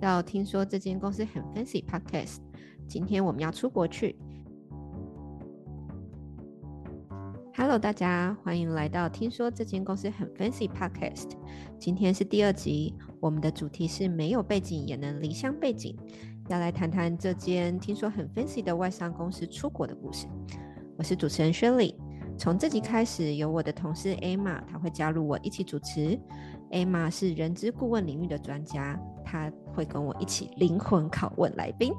到听说这间公司很 fancy podcast，今天我们要出国去。Hello，大家欢迎来到听说这间公司很 fancy podcast。今天是第二集，我们的主题是没有背景也能离乡背景，要来谈谈这间听说很 fancy 的外商公司出国的故事。我是主持人 Shirley，从这集开始，由我的同事 Emma，她会加入我一起主持。Emma 是人资顾问领域的专家，她会跟我一起灵魂拷问来宾。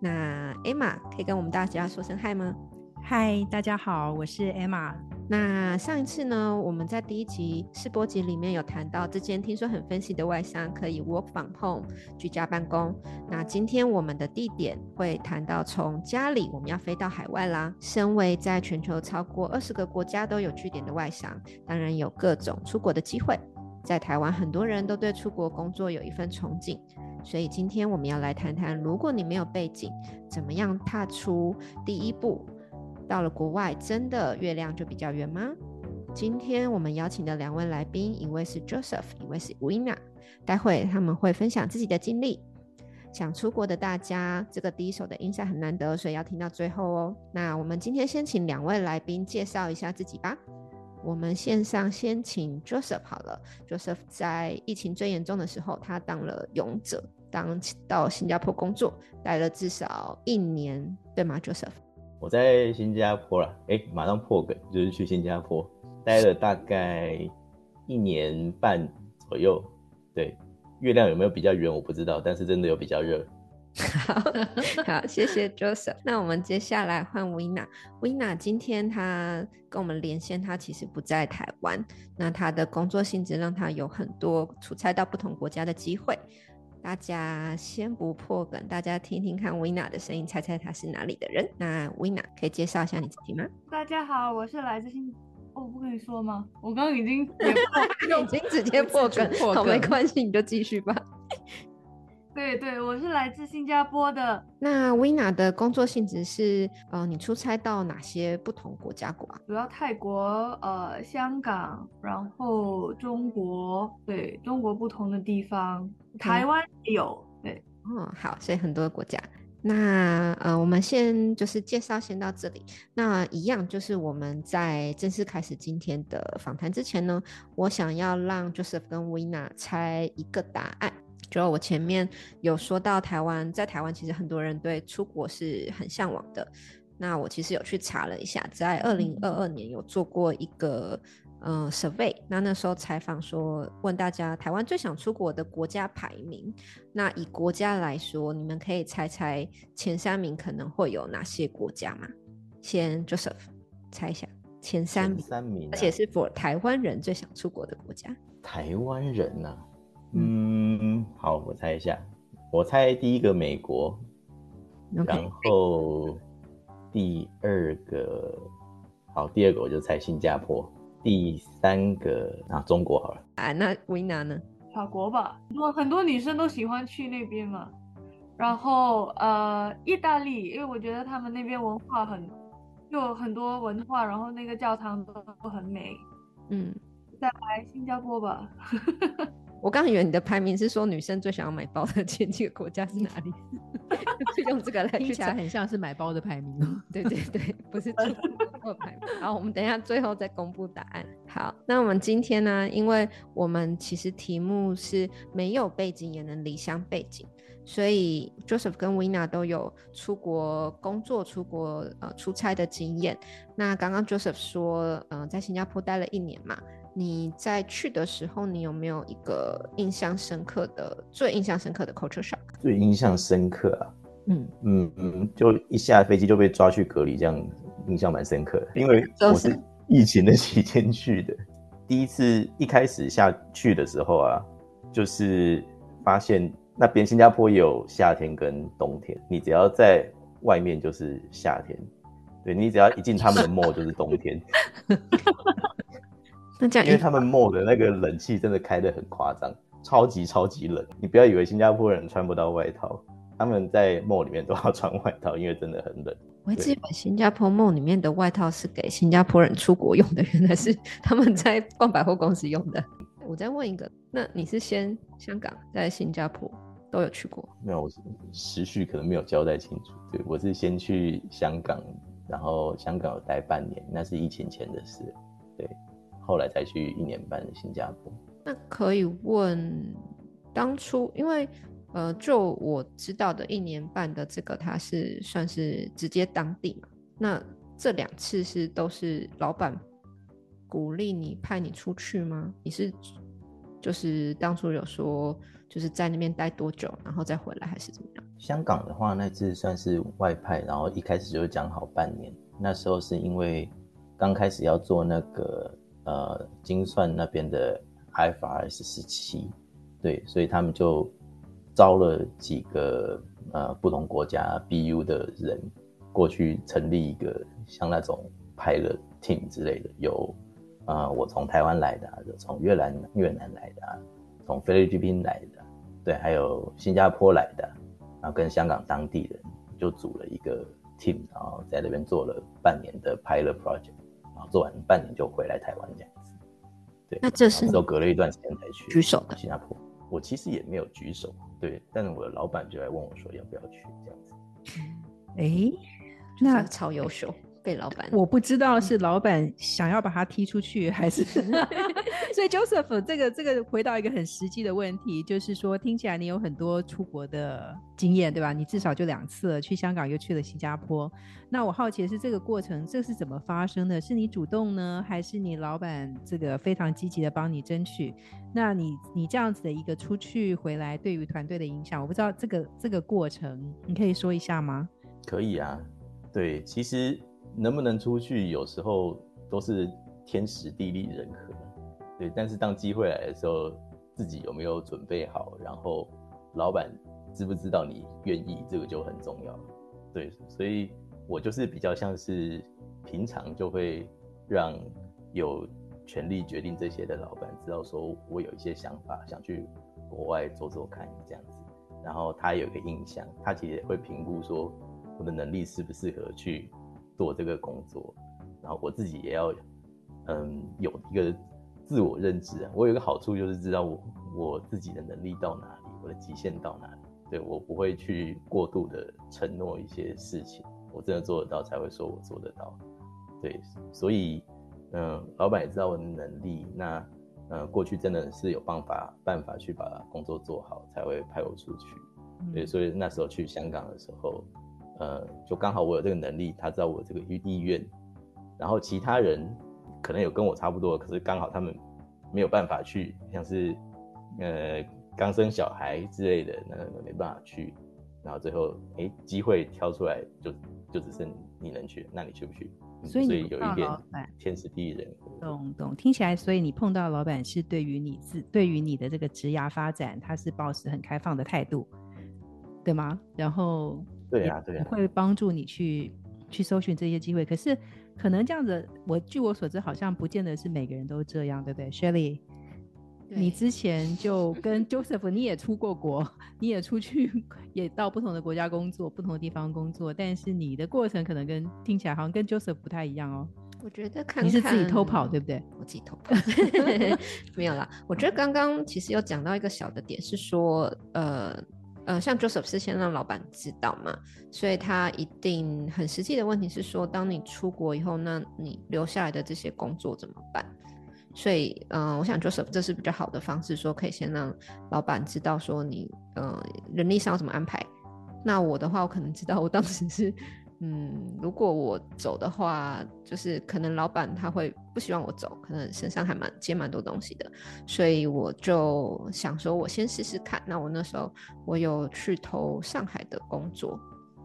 那 Emma 可以跟我们大家说声嗨吗？嗨，大家好，我是 Emma。那上一次呢，我们在第一集试播集里面有谈到，这间听说很 fancy 的外商可以 work from home 居家办公。那今天我们的地点会谈到从家里我们要飞到海外啦。身为在全球超过二十个国家都有据点的外商，当然有各种出国的机会。在台湾，很多人都对出国工作有一份憧憬，所以今天我们要来谈谈，如果你没有背景，怎么样踏出第一步？到了国外，真的月亮就比较圆吗？今天我们邀请的两位来宾，一位是 Joseph，一位是 Wina，待会他们会分享自己的经历。想出国的大家，这个第一手的印象很难得，所以要听到最后哦。那我们今天先请两位来宾介绍一下自己吧。我们线上先请 Joseph 好了。Joseph 在疫情最严重的时候，他当了勇者，当到新加坡工作，待了至少一年，对吗，Joseph？我在新加坡了，哎，马上破梗，就是去新加坡待了大概一年半左右。对，月亮有没有比较圆我不知道，但是真的有比较热。好好，谢谢 Joseph。那我们接下来换 Wina。Wina 今天他跟我们连线，他其实不在台湾。那他的工作性质让他有很多出差到不同国家的机会。大家先不破梗，大家听听看 Wina 的声音，猜猜他是哪里的人？那 Wina 可以介绍一下你自己吗？大家好，我是来自新。哦，不可以说吗？我刚刚已经 已经直接破梗，好，没关系，你就继续吧。对对，我是来自新加坡的。那 Wina 的工作性质是，呃，你出差到哪些不同国家过？主要泰国、呃，香港，然后中国，对，中国不同的地方，台湾也有，对，嗯，好，所以很多国家。那呃，我们先就是介绍先到这里。那一样就是我们在正式开始今天的访谈之前呢，我想要让 Joseph 跟 Wina 猜一个答案。就我前面有说到台湾，在台湾其实很多人对出国是很向往的。那我其实有去查了一下，在二零二二年有做过一个呃 survey，那那时候采访说，问大家台湾最想出国的国家排名。那以国家来说，你们可以猜猜前三名可能会有哪些国家吗？先 Joseph 猜一下前三名，前三名啊，而且是 for 台湾人最想出国的国家。台湾人呐、啊。嗯，好，我猜一下，我猜第一个美国，Okay. 然后第二个，好，第二个我就猜新加坡，第三个啊中国好了。啊，那 Wina 呢？法国吧，很多很多女生都喜欢去那边嘛。然后呃，意大利，因为我觉得他们那边文化很，就很多文化，然后那个教堂都很美。嗯，再来新加坡吧。我刚以为你的排名是说女生最想要买包的 前几个国家是哪里？就用这个来 听起来很像是买包的排名哦。对对对，不是出国排名。好，我们等一下最后再公布答案。好，那我们今天呢？因为我们其实题目是没有背景也能离乡背景，所以 Joseph 跟 Wina 都有出国工作、出国呃出差的经验。那刚刚 Joseph 说，嗯、呃，在新加坡待了一年嘛。你在去的时候，你有没有一个印象深刻的、最印象深刻的 culture shock？最印象深刻啊，嗯嗯嗯，就一下飞机就被抓去隔离，这样印象蛮深刻的。因为 我是疫情的期间去的，第一次一开始下去的时候啊，就是发现那边新加坡也有夏天跟冬天，你只要在外面就是夏天，对，你只要一进他们的 mall 就是冬天。那这样，因为他们 mall 的那个冷气真的开得很夸张，超级超级冷。你不要以为新加坡人穿不到外套，他们在 mall 里面都要穿外套，因为真的很冷。我一直以为新加坡 mall 里面的外套是给新加坡人出国用的，原来是他们在逛百货公司用的。我再问一个，那你是先香港，在新加坡都有去过？没有，我时序可能没有交代清楚。对，我是先去香港，然后香港有待半年，那是疫情前的事。对。后来才去一年半的新加坡。那可以问，当初因为呃，就我知道的一年半的这个，他是算是直接当地嘛。那这两次是都是老板鼓励你派你出去吗？你是就是当初有说就是在那边待多久，然后再回来，还是怎么样？香港的话，那次算是外派，然后一开始就讲好半年。那时候是因为刚开始要做那个。呃，精算那边的 IFRS 十七，对，所以他们就招了几个呃不同国家 BU 的人过去成立一个像那种 pilot team 之类的，有呃我从台湾来的，从越南越南来的，从菲律宾来的，对，还有新加坡来的，然后跟香港当地人就组了一个 team，然后在那边做了半年的 pilot project。做完半年就回来台湾这样子，对。那这是都隔了一段时间才去举手的新加坡。我其实也没有举手，对。但是我的老板就来问我说要不要去这样子。哎、欸，那超优秀。被老板，我不知道是老板想要把他踢出去，还是 所以 Joseph 这个这个回到一个很实际的问题，就是说听起来你有很多出国的经验，对吧？你至少就两次了，去香港又去了新加坡。那我好奇的是这个过程这是怎么发生的？是你主动呢，还是你老板这个非常积极的帮你争取？那你你这样子的一个出去回来，对于团队的影响，我不知道这个这个过程你可以说一下吗？可以啊，对，其实。能不能出去，有时候都是天时地利人和，对。但是当机会来的时候，自己有没有准备好，然后老板知不知道你愿意，这个就很重要，对。所以我就是比较像是平常就会让有权力决定这些的老板知道，说我有一些想法，想去国外做做看这样子，然后他有一个印象，他其实也会评估说我的能力适不适合去。做这个工作，然后我自己也要，嗯，有一个自我认知啊。我有一个好处就是知道我我自己的能力到哪里，我的极限到哪里。对，我不会去过度的承诺一些事情，我真的做得到才会说我做得到。对，所以，嗯，老板也知道我的能力，那，嗯，过去真的是有办法办法去把工作做好，才会派我出去。对，所以那时候去香港的时候。呃，就刚好我有这个能力，他知道我这个意愿，然后其他人可能有跟我差不多，可是刚好他们没有办法去，像是呃刚生小孩之类的，那没办法去，然后最后哎机会挑出来就就只剩你能去，那你去不去？所以，所以有一点天时地利人和。懂懂，听起来，所以你碰到老板是对于你自对于你的这个职涯发展，他是保持很开放的态度，对吗？然后。对呀，对呀，会帮助你去去搜寻这些机会。可是，可能这样子，我据我所知，好像不见得是每个人都这样，对不对，Shirley？你之前就跟 Joseph，你也出过国，你也出去，也到不同的国家工作，不同的地方工作。但是你的过程可能跟听起来好像跟 Joseph 不太一样哦。我觉得看看你是自己偷跑，对不对？我自己偷跑，没有啦。我觉得刚刚其实有讲到一个小的点，是说，呃。呃，像 Joseph 是先让老板知道嘛，所以他一定很实际的问题是说，当你出国以后，那你留下来的这些工作怎么办？所以，嗯、我想 Joseph 这是比较好的方式，说可以先让老板知道说你，呃，人力上要怎么安排。那我的话，我可能知道，我当时是。嗯，如果我走的话，就是可能老板他会不希望我走，可能身上还蛮接蛮多东西的，所以我就想说，我先试试看。那我那时候我有去投上海的工作，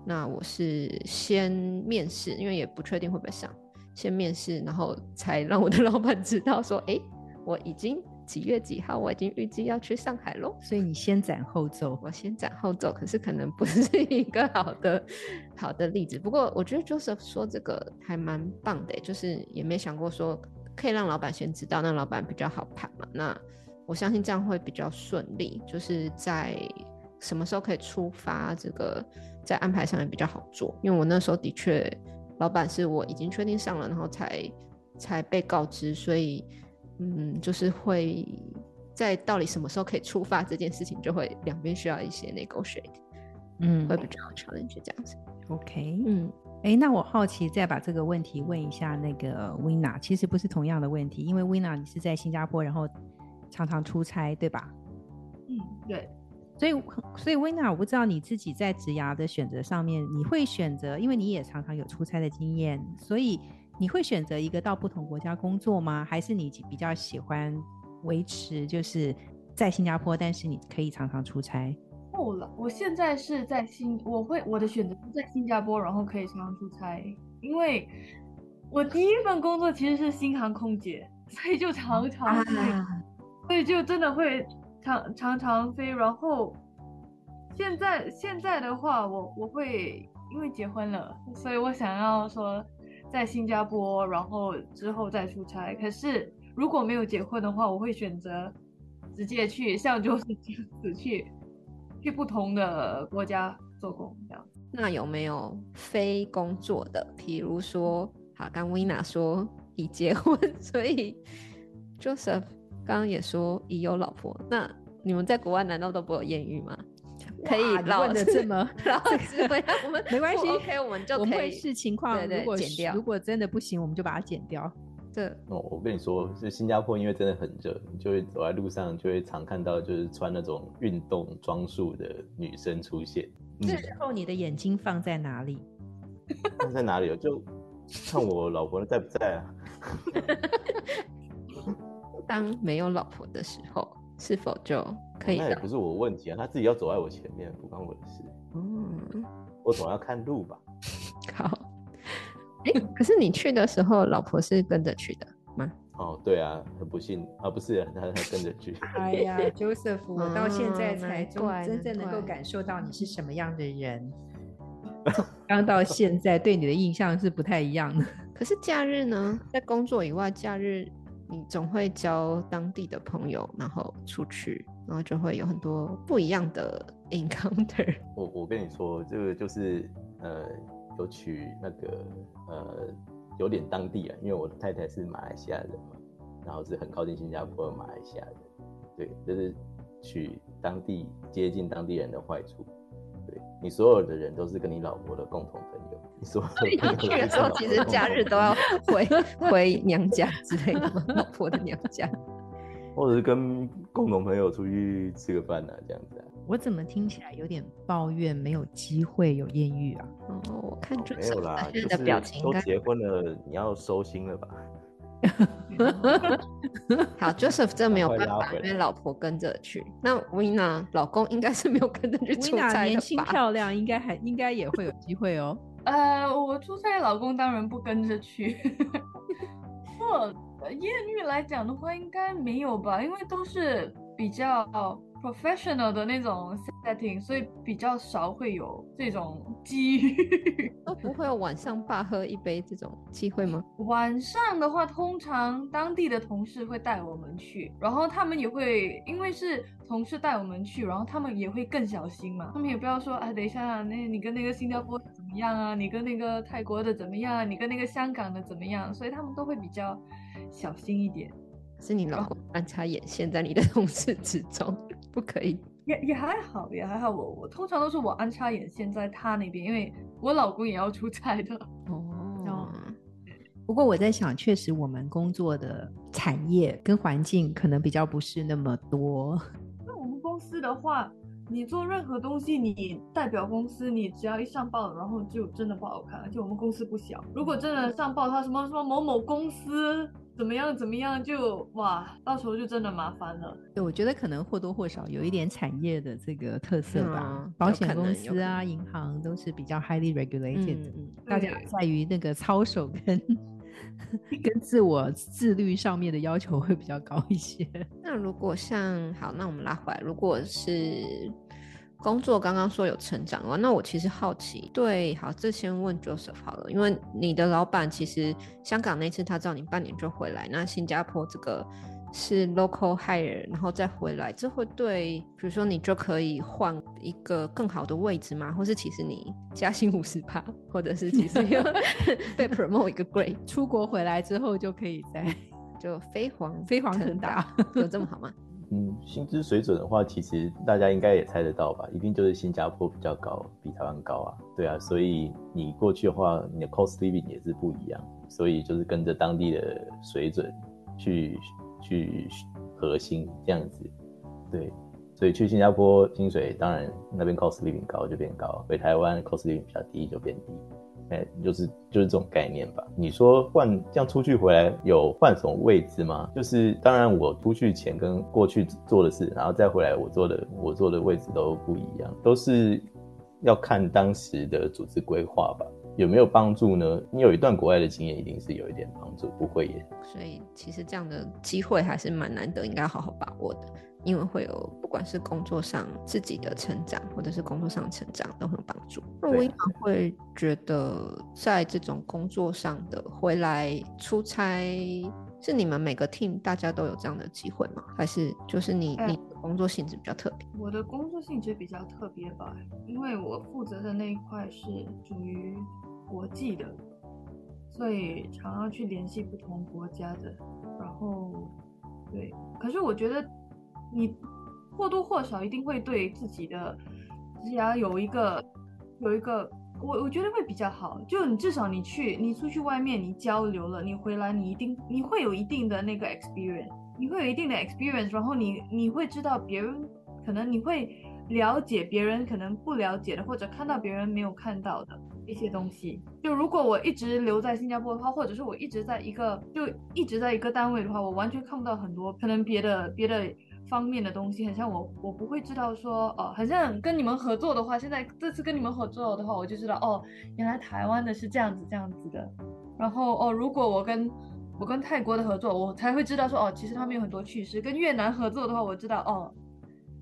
那我是先面试，因为也不确定会不会上，先面试，然后才让我的 老板知道说，哎，我已经几月几号，我已经预计要去上海喽。所以你先斩后奏，我先斩后奏，可是可能不是一个好的 好的例子。不过我觉得 Joseph 说这个还蛮棒的，就是也没想过说可以让老板先知道，那老板比较好盘嘛。那我相信这样会比较顺利，就是在什么时候可以出发，这个在安排上面比较好做。因为我那时候的确，老板是我已经确定上了，然后才才被告知，所以。嗯，就是会在到底什么时候可以出发这件事情，就会两边需要一些 negotiate，嗯，会比较 challenge 这样子。OK，嗯，哎、欸，那我好奇再把这个问题问一下那个 Winna，其实不是同样的问题，因为 Winna 你是在新加坡，然后常常出差，对吧？嗯，对。所以，所以 Winna，我不知道你自己在职涯的选择上面，你会选择，因为你也常常有出差的经验，所以。你会选择一个到不同国家工作吗？还是你比较喜欢维持就是在新加坡，但是你可以常常出差？够了，我现在是在新，我会我的选择是在新加坡，然后可以常常出差，因为我第一份工作其实是新航空姐，所以就常常飞，啊、所以就真的会常常常飞。然后现在现在的话，我我会因为结婚了，所以我想要说。在新加坡，然后之后再出差。可是如果没有结婚的话，我会选择直接去，像 就是这样子去去不同的国家做工这样。那有没有非工作的？比如说，好，刚 Weena 说已结婚，所以 Joseph 刚刚也说已有老婆。那你们在国外难道都不有艳遇吗？可以问的这么，然后我们没关系，OK，我们就可以我们会视情况，如果剪掉。如果真的不行，我们就把它剪掉。对，哦，我跟你说，是新加坡，因为真的很热，你就会走在路上，就会常看到就是穿那种运动装束的女生出现。这时候你的眼睛放在哪里？放在哪里？就看我老婆在不在啊？当没有老婆的时候，是否就？可以，那也不是我问题啊，他自己要走在我前面，不关我的事。嗯，我总要看路吧。好，哎、欸，可是你去的时候，老婆是跟着去的吗？哦，对啊，很不幸啊，不是，他他跟着去。哎呀，Joseph，我到现在才真正能够感受到你是什么样的人。刚到现在对你的印象是不太一样的。可是假日呢，在工作以外，假日你总会交当地的朋友，然后出去。然后就会有很多不一样的 encounter。我我跟你说，这个就是呃，有取那个呃，有点当地啊，因为我太太是马来西亚人嘛，然后是很靠近新加坡的马来西亚人，对，就是取当地接近当地人的坏处。对，你所有的人都是跟你老婆的共同朋友，你所有的去的时候其实假日都要回 回娘家之类的，老婆的娘家。或者是跟共同朋友出去吃个饭啊，这样子啊。我怎么听起来有点抱怨，没有机会有艳遇啊？哦，我看就、哦、没有啦，就是都结婚了，你要收心了吧？好，Joseph 这没有办法，因为老婆跟着去。那 Weena 老公应该是没有跟着去 出差的吧？年轻漂亮，应该还应该也会有机会哦。呃，我出差，老公当然不跟着去。不。艳遇来讲的话，应该没有吧，因为都是比较 professional 的那种 setting，所以比较少会有这种机遇。都 不会有晚上爸喝一杯这种机会吗？晚上的话，通常当地的同事会带我们去，然后他们也会因为是同事带我们去，然后他们也会更小心嘛，他们也不要说啊，等一下，那你跟那个新加坡怎么样啊？你跟那个泰国的怎么样啊？你跟那个香港的怎么样？所以他们都会比较。小心一点，是你老公安插眼线在你的同事之中，不可以。也也还好，也还好。我我通常都是我安插眼线在他那边，因为我老公也要出差的。哦，不过我在想，确实我们工作的产业跟环境可能比较不是那么多。那我们公司的话，你做任何东西，你代表公司，你只要一上报，然后就真的不好看。而且我们公司不小，如果真的上报，他什么什么某某公司。怎么样？怎么样？就哇，到时候就真的麻烦了。对，我觉得可能或多或少有一点产业的这个特色吧。嗯、保险公司啊，银行都是比较 highly regulated 的，嗯、大家在于那个操守跟跟自我自律上面的要求会比较高一些。那如果像好，那我们拉回来，如果是工作刚刚说有成长的话，那我其实好奇，对，好，这先问 Joseph 好了，因为你的老板其实香港那次他知道你半年就回来，那新加坡这个。是 local hire，然后再回来，这会对，比如说你就可以换一个更好的位置吗？或是其实你加薪五十趴，或者是其实要被 promote 一个 grade，出国回来之后就可以再 就飞黄飞黄腾达，有这么好吗？嗯，薪资水准的话，其实大家应该也猜得到吧？一定就是新加坡比较高，比台湾高啊。对啊，所以你过去的话，你的 cost living 也是不一样，所以就是跟着当地的水准去。去核心这样子，对，所以去新加坡薪水当然那边 cost living 高就变高，回台湾 cost living 比较低就变低，哎，就是就是这种概念吧。你说换这样出去回来有换什么位置吗？就是当然我出去前跟过去做的事，然后再回来我做的我做的位置都不一样，都是要看当时的组织规划吧。有没有帮助呢？你有一段国外的经验，一定是有一点帮助，不会耶。所以其实这样的机会还是蛮难得，应该好好把握的，因为会有不管是工作上自己的成长，或者是工作上成长都很有帮助。那我一般会觉得，在这种工作上的回来出差，是你们每个 team 大家都有这样的机会吗？还是就是你、欸、你的工作性质比较特别？我的工作性质比较特别吧，因为我负责的那一块是属于。国际的，所以常常去联系不同国家的，然后对，可是我觉得你或多或少一定会对自己的职涯有一个有一个，我我觉得会比较好，就你至少你去你出去外面你交流了，你回来你一定你会有一定的那个 experience，你会有一定的 experience，然后你你会知道别人可能你会了解别人可能不了解的，或者看到别人没有看到的。一些东西，就如果我一直留在新加坡的话，或者是我一直在一个就一直在一个单位的话，我完全看不到很多可能别的别的方面的东西。很像我我不会知道说哦，好像跟你们合作的话，现在这次跟你们合作的话，我就知道哦，原来台湾的是这样子这样子的。然后哦，如果我跟我跟泰国的合作，我才会知道说哦，其实他们有很多趣事。跟越南合作的话，我知道哦，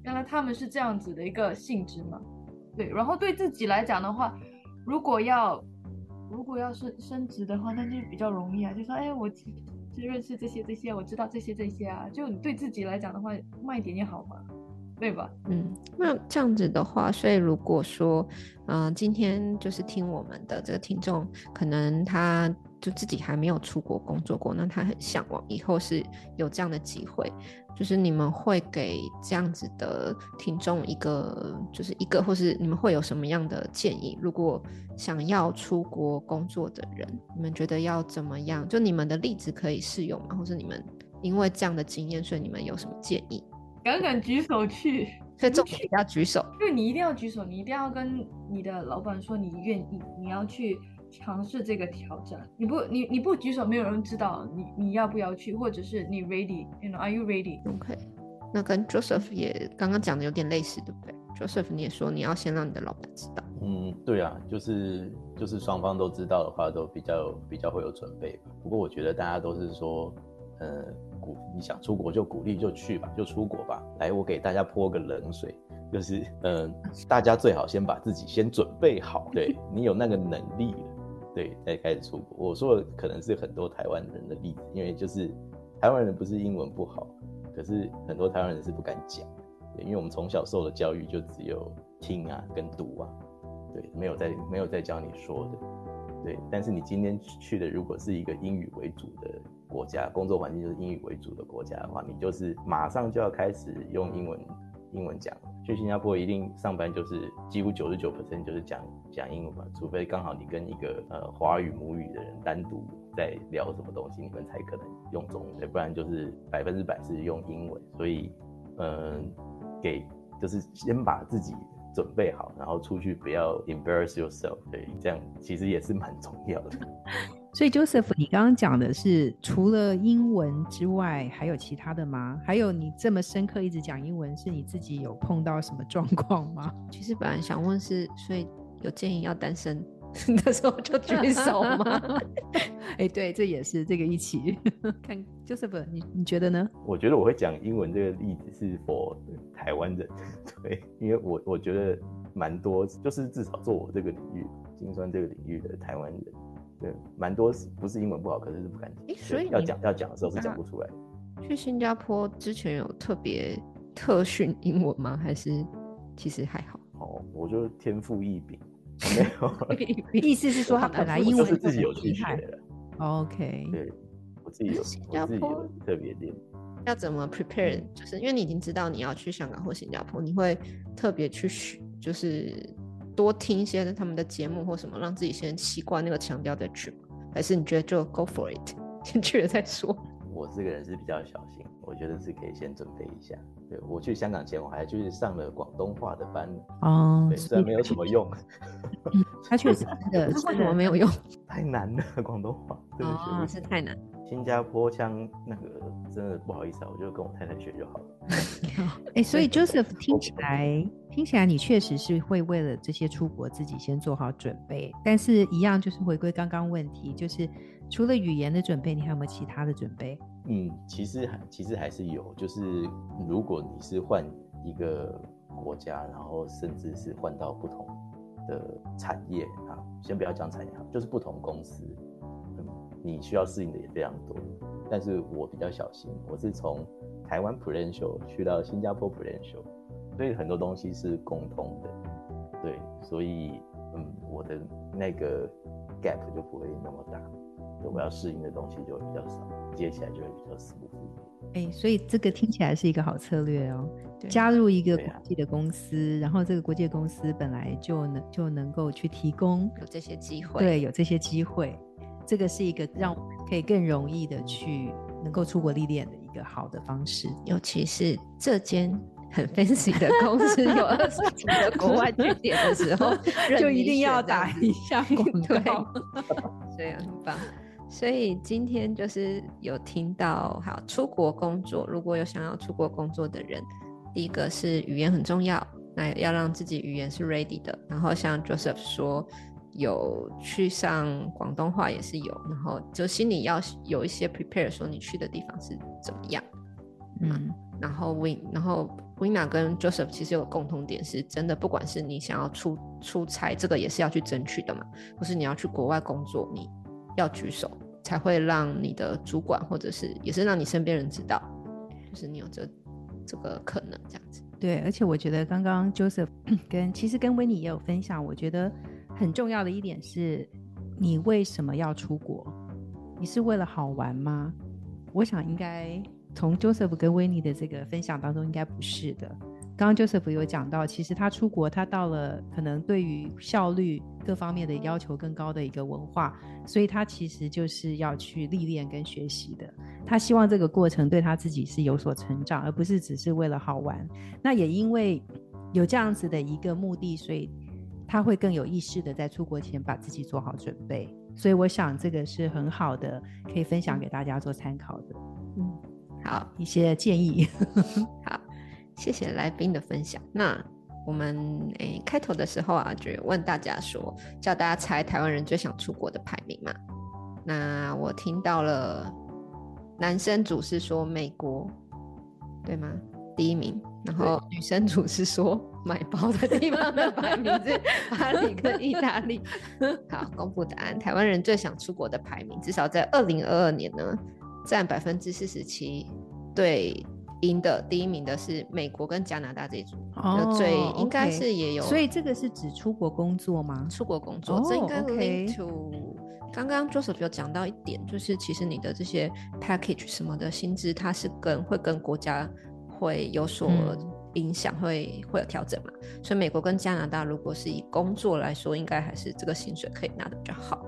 原来他们是这样子的一个性质嘛。对，然后对自己来讲的话。如果要，如果要是升职的话，那就比较容易啊。就说，哎，我就认识这些这些，我知道这些这些啊。就你对自己来讲的话，慢一点也好嘛，对吧？嗯，那这样子的话，所以如果说，嗯、今天就是听我们的这个听众，可能他就自己还没有出国工作过，那他很向往以后是有这样的机会。就是你们会给这样子的听众一个，就是一个，或是你们会有什么样的建议？如果想要出国工作的人，你们觉得要怎么样？就你们的例子可以适用吗？或是你们因为这样的经验，所以你们有什么建议？敢敢举手去，所以重点要举手，就你一定要举手，你一定要跟你的老板说你愿意，你要去。尝试这个挑战，你不你你不举手，没有人知道你你要不要去，或者是你 ready，you know，are you ready？OK，那跟 Joseph 也刚刚讲的有点类似，对不对？Joseph 你也说你要先让你的老板知道。嗯，对啊，就是就是双方都知道的话，都比较比较会有准备。不过我觉得大家都是说，呃，鼓你想出国就鼓励就去吧，就出国吧。来，我给大家泼个冷水，就是嗯、呃，大家最好先把自己先准备好，对 你有那个能力了。对，才开始出国。我说的可能是很多台湾人的例子，因为就是台湾人不是英文不好，可是很多台湾人是不敢讲。对，因为我们从小受的教育就只有听啊跟读啊，对，没有在没有在教你说的。对，但是你今天去的如果是一个英语为主的国家，工作环境就是英语为主的国家的话，你就是马上就要开始用英文英文讲。去新加坡一定上班就是几乎九十九 percent 就是讲讲英文嘛，除非刚好你跟一个呃华语母语的人单独在聊什么东西，你们才可能用中文，不然就是百分之百是用英文。所以，嗯、给就是先把自己准备好，然后出去不要 embarrass yourself，对，这样其实也是蛮重要的。所以，Joseph，你刚刚讲的是除了英文之外，还有其他的吗？还有你这么深刻一直讲英文，是你自己有碰到什么状况吗？其实本来想问是，所以有建议要单身 的时候就举手吗？哎、欸，对，这也是这个一起看，Joseph，你你觉得呢？我觉得我会讲英文这个例子是 for 台湾人，对，因为我我觉得蛮多，就是至少做我这个领域精算这个领域的台湾人，对，蛮多不是英文不好，可是是不敢讲、欸，所以要讲要讲的时候是讲不出来。去新加坡之前有特别特训英文吗？还是其实还好？哦，我就天赋异禀，没有。意思是说他本来英文就是自己有去学的。OK，对，我自己有，新加坡我自己有特别练。要怎么 prepare？就是因为你已经知道你要去香港或新加坡，你会特别去学，就是多听一些他们的节目或什么，让自己先习惯那个腔调再去吗？还是你觉得就 go for it，先去了再说？我这个人是比较小心，我觉得是可以先准备一下。对，我去香港前，我还去上了广东话的班哦，对，虽然没有什么用。他确实的，为什么没有用？太难了，广东话真的学不、哦、是太难。新加坡腔那个真的不好意思啊，我就跟我太太学就好了。哎、欸，所以 Joseph 听起来听起来你确实是会为了这些出国自己先做好准备，但是一样就是回归刚刚问题，就是。除了语言的准备，你还有没有其他的准备？嗯，其实还其实还是有，就是如果你是换一个国家，然后甚至是换到不同的产业啊，先不要讲产业，就是不同公司，嗯，你需要适应的也非常多。但是我比较小心，我是从台湾普认修去到新加坡普认修所以很多东西是共通的，对，所以嗯，我的那个 gap 就不会那么大。我要适应的东西就会比较少，接起来就会比较舒服一点。哎，所以这个听起来是一个好策略哦。加入一个国际的公司，啊，然后这个国际公司本来就能就能够去提供有这些机会，对，有这些机会，这个是一个让我们可以更容易的去能够出国历练的一个好的方式。尤其是这间很 fancy 的公司有二十几个国外据点的时候，就一定要打一下广 告，对，所以很棒。所以今天就是有听到，好，出国工作，如果有想要出国工作的人，第一个是语言很重要，那要让自己语言是 ready 的。然后像 Joseph 说，有去上广东话也是有，然后就心里要有一些 prepare，说你去的地方是怎么样。嗯，然后 Win，然后 Winna 跟 Joseph 其实有共同点，是真的，不管是你想要出出差，这个也是要去争取的嘛，或是你要去国外工作，你。要举手，才会让你的主管或者是也是让你身边人知道，就是你有这这个可能这样子。对，而且我觉得刚刚 Joseph 跟其实跟 Winnie 也有分享，我觉得很重要的一点是，你为什么要出国？你是为了好玩吗？我想应该从 Joseph 跟 Winnie 的这个分享当中，应该不是的。刚刚 Joseph 有讲到，其实他出国，他到了可能对于效率各方面的要求更高的一个文化，所以他其实就是要去历练跟学习的。他希望这个过程对他自己是有所成长，而不是只是为了好玩。那也因为有这样子的一个目的，所以他会更有意识的在出国前把自己做好准备。所以我想这个是很好的，可以分享给大家做参考的。嗯，好，一些建议。好。谢谢来宾的分享。那我们诶、欸、开头的时候啊，就问大家说，叫大家猜台湾人最想出国的排名嘛。那我听到了男生组是说美国，对吗？第一名。然后女生组是说买包的地方的排名是巴黎跟意大利。好，公布答案。台湾人最想出国的排名，至少在二零二二年呢，占百分之四十七。对。赢的第一名的是美国跟加拿大这一组，哦，最应该是也有，所以这个是指出国工作吗？出国工作，哦、这应该 link to 刚刚 Joseph 有讲到一点，就是其实你的这些 package 什么的薪资，它是跟会跟国家会有所影响，会会有调整嘛。所以美国跟加拿大如果是以工作来说，应该还是这个薪水可以拿的比较好。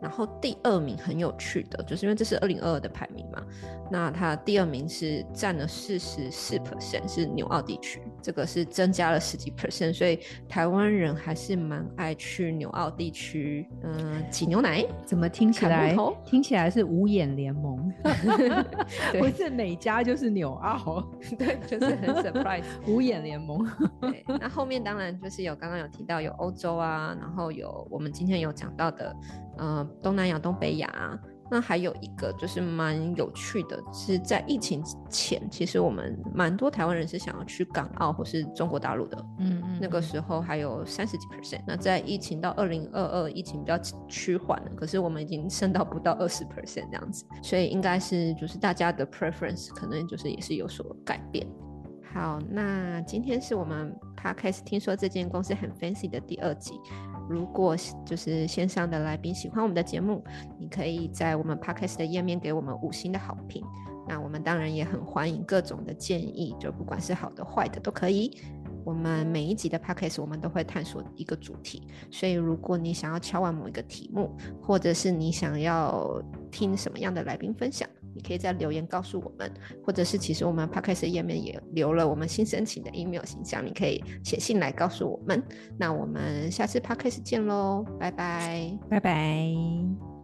然后第二名很有趣的，就是因为这是二零二二的排名嘛，那它第二名是占了四十四 percent，是纽澳地区，这个是增加了十几 percent，所以台湾人还是蛮爱去纽澳地区，嗯、呃，挤牛奶。怎么听起来听起来是五眼联盟？不是每家就是纽澳，对，就是很 surprise。五眼联盟。对，那后面当然就是有刚刚有提到有欧洲啊，然后有我们今天有讲到的，呃，东南亚、东北亚、啊。那还有一个就是蛮有趣的，是在疫情前，其实我们蛮多台湾人是想要去港澳或是中国大陆的，嗯嗯，那个时候还有三十几 percent。那在疫情到二零二二，疫情比较趋缓了，可是我们已经升到不到二十 percent 这样子，所以应该是就是大家的 preference 可能就是也是有所改变。好，那今天是我们 Podcast 听说这间公司很 fancy 的第二集。如果就是线上的来宾喜欢我们的节目，你可以在我们 Podcast 的页面给我们五星的好评。那我们当然也很欢迎各种的建议，就不管是好的坏的都可以。我们每一集的 Podcast 我们都会探索一个主题，所以如果你想要敲完某一个题目，或者是你想要听什么样的来宾分享，你可以在留言告诉我们，或者是其实我们 Podcast 页面也留了我们新申请的 email 信箱，你可以写信来告诉我们。那我们下次 Podcast 见喽，拜拜，拜拜。